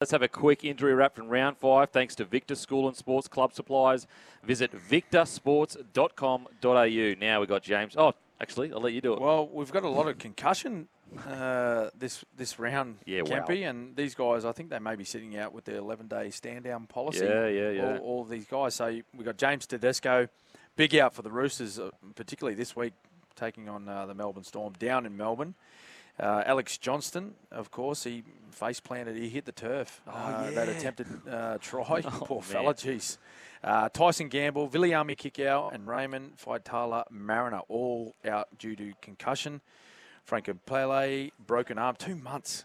Let's have a quick injury wrap from round five. Thanks to Victor School and Sports Club Supplies. Visit victorsports.com.au. Now we've got James. Oh, actually, I'll let you do it. Well, we've got a lot of concussion uh, this this round, Yeah, wow. And these guys, I think they may be sitting out with their 11 day stand down policy. Yeah, yeah, yeah. All, all these guys. So we've got James Tedesco, big out for the Roosters, uh, particularly this week, taking on uh, the Melbourne Storm down in Melbourne. Uh, Alex Johnston, of course, he face planted. He hit the turf. uh, That attempted uh, try. Oh, Poor man. fella, jeez. Uh, Tyson Gamble, Viliame Kikau, and Raymond Faitala Mariner all out due to concussion. Franco Pele, broken arm, two months.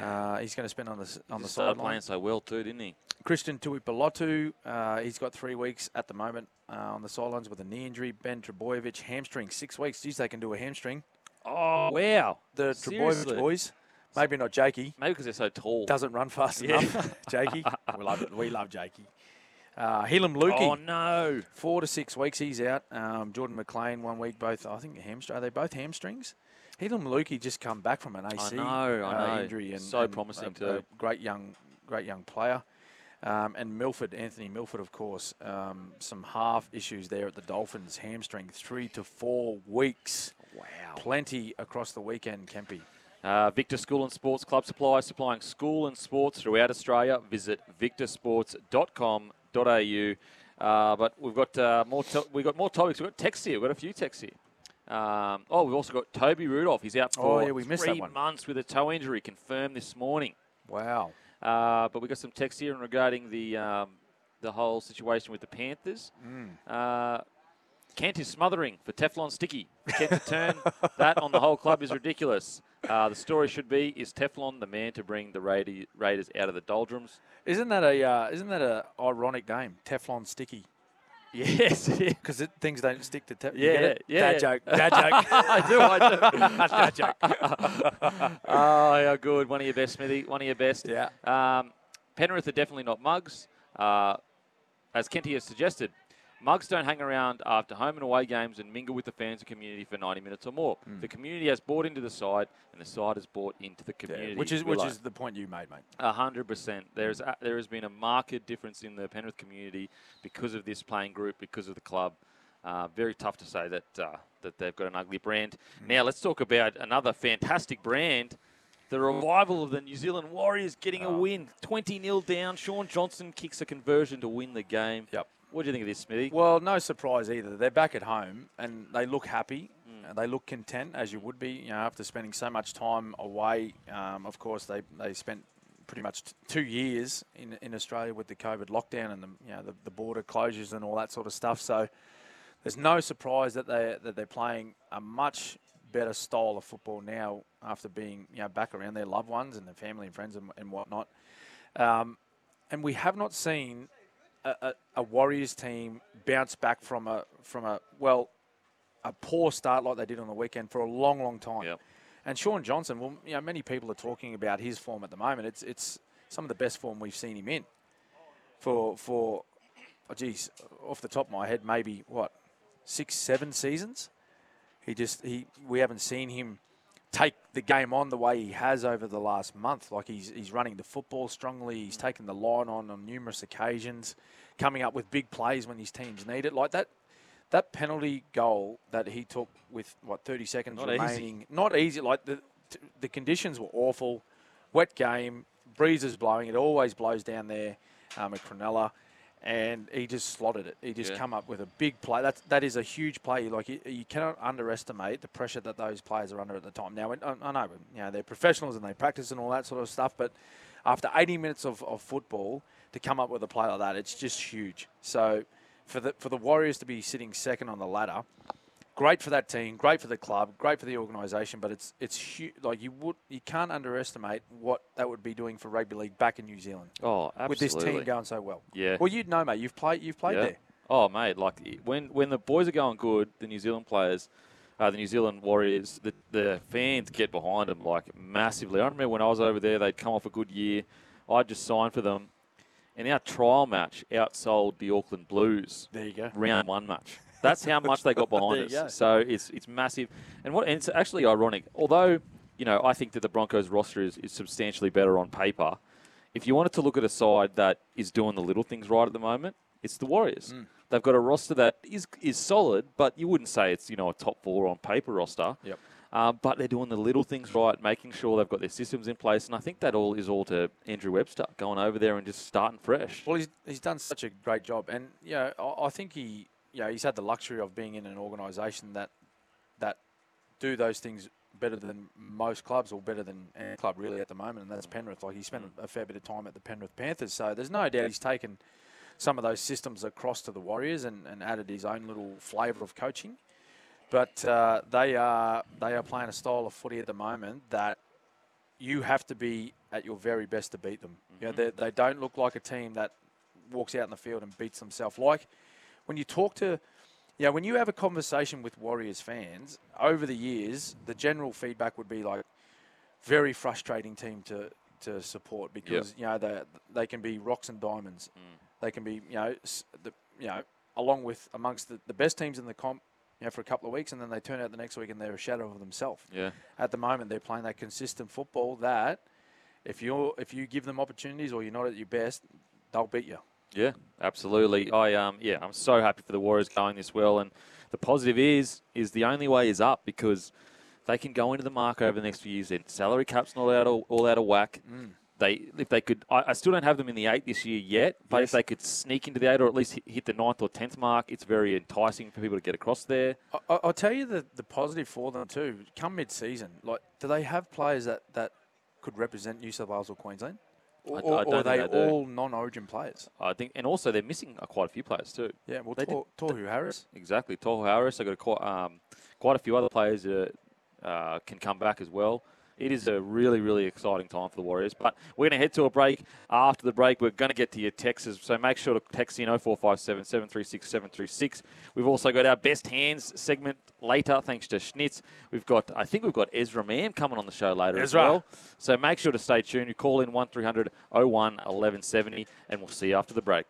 Uh, he's going to spend on the on He the sideline. playing so well too, didn't he? Christian Tuipulotu, uh, he's got three weeks at the moment uh, on the sidelines with a knee injury. Ben Trbojevic, hamstring, six weeks. Geez, they can do a hamstring. Oh, wow. The Seriously? Trbojevic boys, maybe not Jakey, Maybe because they're so tall. doesn't run fast Yeah. enough. Jakey, we love it. We love Jakey. Uh, Heilum Luki, Oh, no. four to six weeks he's out. Um, Jordan McLean, one week, both. I think hamstring. Are they both hamstrings? Heilum Luki just come back from an AC know, I uh, know. injury and So and promising a, too. a great young, great young player. Um, and Milford, Anthony Milford, of course, um, some half issues there at the Dolphins, hamstring, three to four weeks. Wow. Plenty across the weekend, Kempy. Uh, Victor School and Sports Club Supply, supplying school and sports throughout Australia. Visit victorsports.com.au. Uh, but we've got uh, more. To- we've got more topics. We've got texts here. We've got a few texts here. Um, oh, we've also got Toby Rudolf. He's out for Oh, yeah, we missed three months with a toe injury, confirmed this morning. Wow. Uh, but we got some text here regarding the um, the whole situation with the Panthers. Mm. Uh, Kent is smothering for Teflon Sticky. Kent to turn that on the whole club is ridiculous. Uh, the story should be: Is Teflon the man to bring the Raiders, out of the doldrums? Isn't that a uh, isn't that a ironic name? Teflon sticky. Yes. Because things don't stick to Teflon. Yeah, yeah. Dad joke. Dad joke. I do, I do. Dad joke. oh, how good! One of your best, Smithy. One of your best. Yeah. Um, Penrith are definitely not mugs. Uh, as Kenty has suggested, mugs don't hang around after home and away games and mingle with the fans and community for 90 minutes or more. The community has bought into the side, and the side has bought into the community. Yeah, which is which is the point you made, mate. A hundred percent. There's a, there has been a marked difference in the Penrith community because of this playing group, because of the club. Uh, very tough to say that uh, that they've got an ugly brand. Now let's talk about another fantastic brand. The revival of the New Zealand Warriors getting a win, 20 0 down. Shaun Johnson kicks a conversion to win the game. Yep. What do you think of this, Smithy? Well, no surprise either. They're back at home and they look happy. and They look content, as you would be, you know, after spending so much time away. Um, of course, they, they spent pretty much t- two years in, in Australia with the COVID lockdown and the, you know, the, the border closures and all that sort of stuff. So there's no surprise that they that they're playing a much better style of football now after being you know back around their loved ones and their family and friends and, and whatnot. Um, and we have not seen a, a, a Warriors team bounce back from a from a well a poor start like they did on the weekend for a long, long time. Yep. And Shaun Johnson, well, you know, many people are talking about his form at the moment. It's it's some of the best form we've seen him in. For for, oh geez, off the top of my head, maybe what six, seven seasons. He just he we haven't seen him take the game on the way he has over the last month. Like he's he's running the football strongly. He's taken the line on on numerous occasions, coming up with big plays when his teams need it. Like that that penalty goal that he took with what 30 seconds Not easy. remaining. Not easy. Like the the conditions were awful. Wet game, breezes blowing. It always blows down there um, at Cronulla. And he just slotted it. He just Yeah. come up with a big play. That's that is a huge play. Like you, you cannot underestimate the pressure that those players are under at the time. Now I, I know, you know, they're professionals and they practice and all that sort of stuff. But after 80 minutes of, of football, to come up with a play like that, it's just huge. So for the for the Warriors to be sitting second on the ladder, great for that team, great for the club, great for the organisation. But it's it's hu- like you would you can't underestimate what that would be doing for rugby league back in New Zealand Oh, absolutely. with this team going so well. Yeah. Well, you'd know, mate. You've played. You've played Yeah. there. Oh, mate, like when when the boys are going good, the New Zealand players, uh, the New Zealand Warriors, the, the fans get behind them like massively. I remember when I was over there, they'd come off a good year. I'd just signed for them, and our trial match outsold the Auckland Blues There you go. round one match. That's how much they got behind us. So it's it's massive, and what and it's actually ironic. Although you know I think that the Broncos roster is, is substantially better on paper, if you wanted to look at a side that is doing the little things right at the moment, it's the Warriors. They've got a roster that is is solid, but you wouldn't say it's you know a top four on paper roster. Yep. Uh, but they're doing the little things right, making sure they've got their systems in place, and I think that all is all to Andrew Webster going over there and just starting fresh. Well, he's, he's done such a great job, and you know, I, I think he, you know, he's had the luxury of being in an organisation that that do those things better than most clubs, or better than any club really at the moment, and that's Penrith. Like he spent a fair bit of time at the Penrith Panthers, so there's no doubt he's taken some of those systems across to the Warriors and, and added his own little flavour of coaching. But uh, they are they are playing a style of footy at the moment that you have to be at your very best to beat them. You know, they, they don't look like a team that walks out in the field and beats themselves. Like when you talk to, you know, when you have a conversation with Warriors fans over the years, the general feedback would be like, very frustrating team to to support because you know they they can be rocks and diamonds. Mm. They can be you know the you know along with amongst the, the best teams in the comp. You know, for a couple of weeks, and then they turn out the next week and they're a shadow of themselves Yeah. at the moment they're playing that consistent football that if you if you give them opportunities or you're not at your best, they'll beat you. Yeah, absolutely. I um yeah, I'm so happy for the Warriors going this well, and the positive is is the only way is up because they can go into the market over the next few years. Their salary cap's not out of, all out of whack. They if they could, I, I still don't have them in the eight this year yet, but Yes. if they could sneak into the eight or at least hit, hit the ninth or tenth mark, it's very enticing for people to get across there. I, I- I'll tell you the, the positive for them too. Come mid-season, like do they have players that, that could represent New South Wales or Queensland, or, or- I or are they they all non-Origin players? I think, and also they're missing uh, quite a few players too. Yeah, well, They did- Tor, Tohu Harris. Exactly. Tohu Harris. I've got a, quite, um, quite a few other players that uh, can come back as well. It is a really, really exciting time for the Warriors. But we're going to head to a break. After the break, we're going to get to your texts. So make sure to text in 0457 736 736. We've also got our best hands segment later, thanks to Schnitz. We've got, I think we've got Ezra Mam coming on the show later as Ezra. well. So make sure to stay tuned. You call in 1300 01 1170, and we'll see you after the break.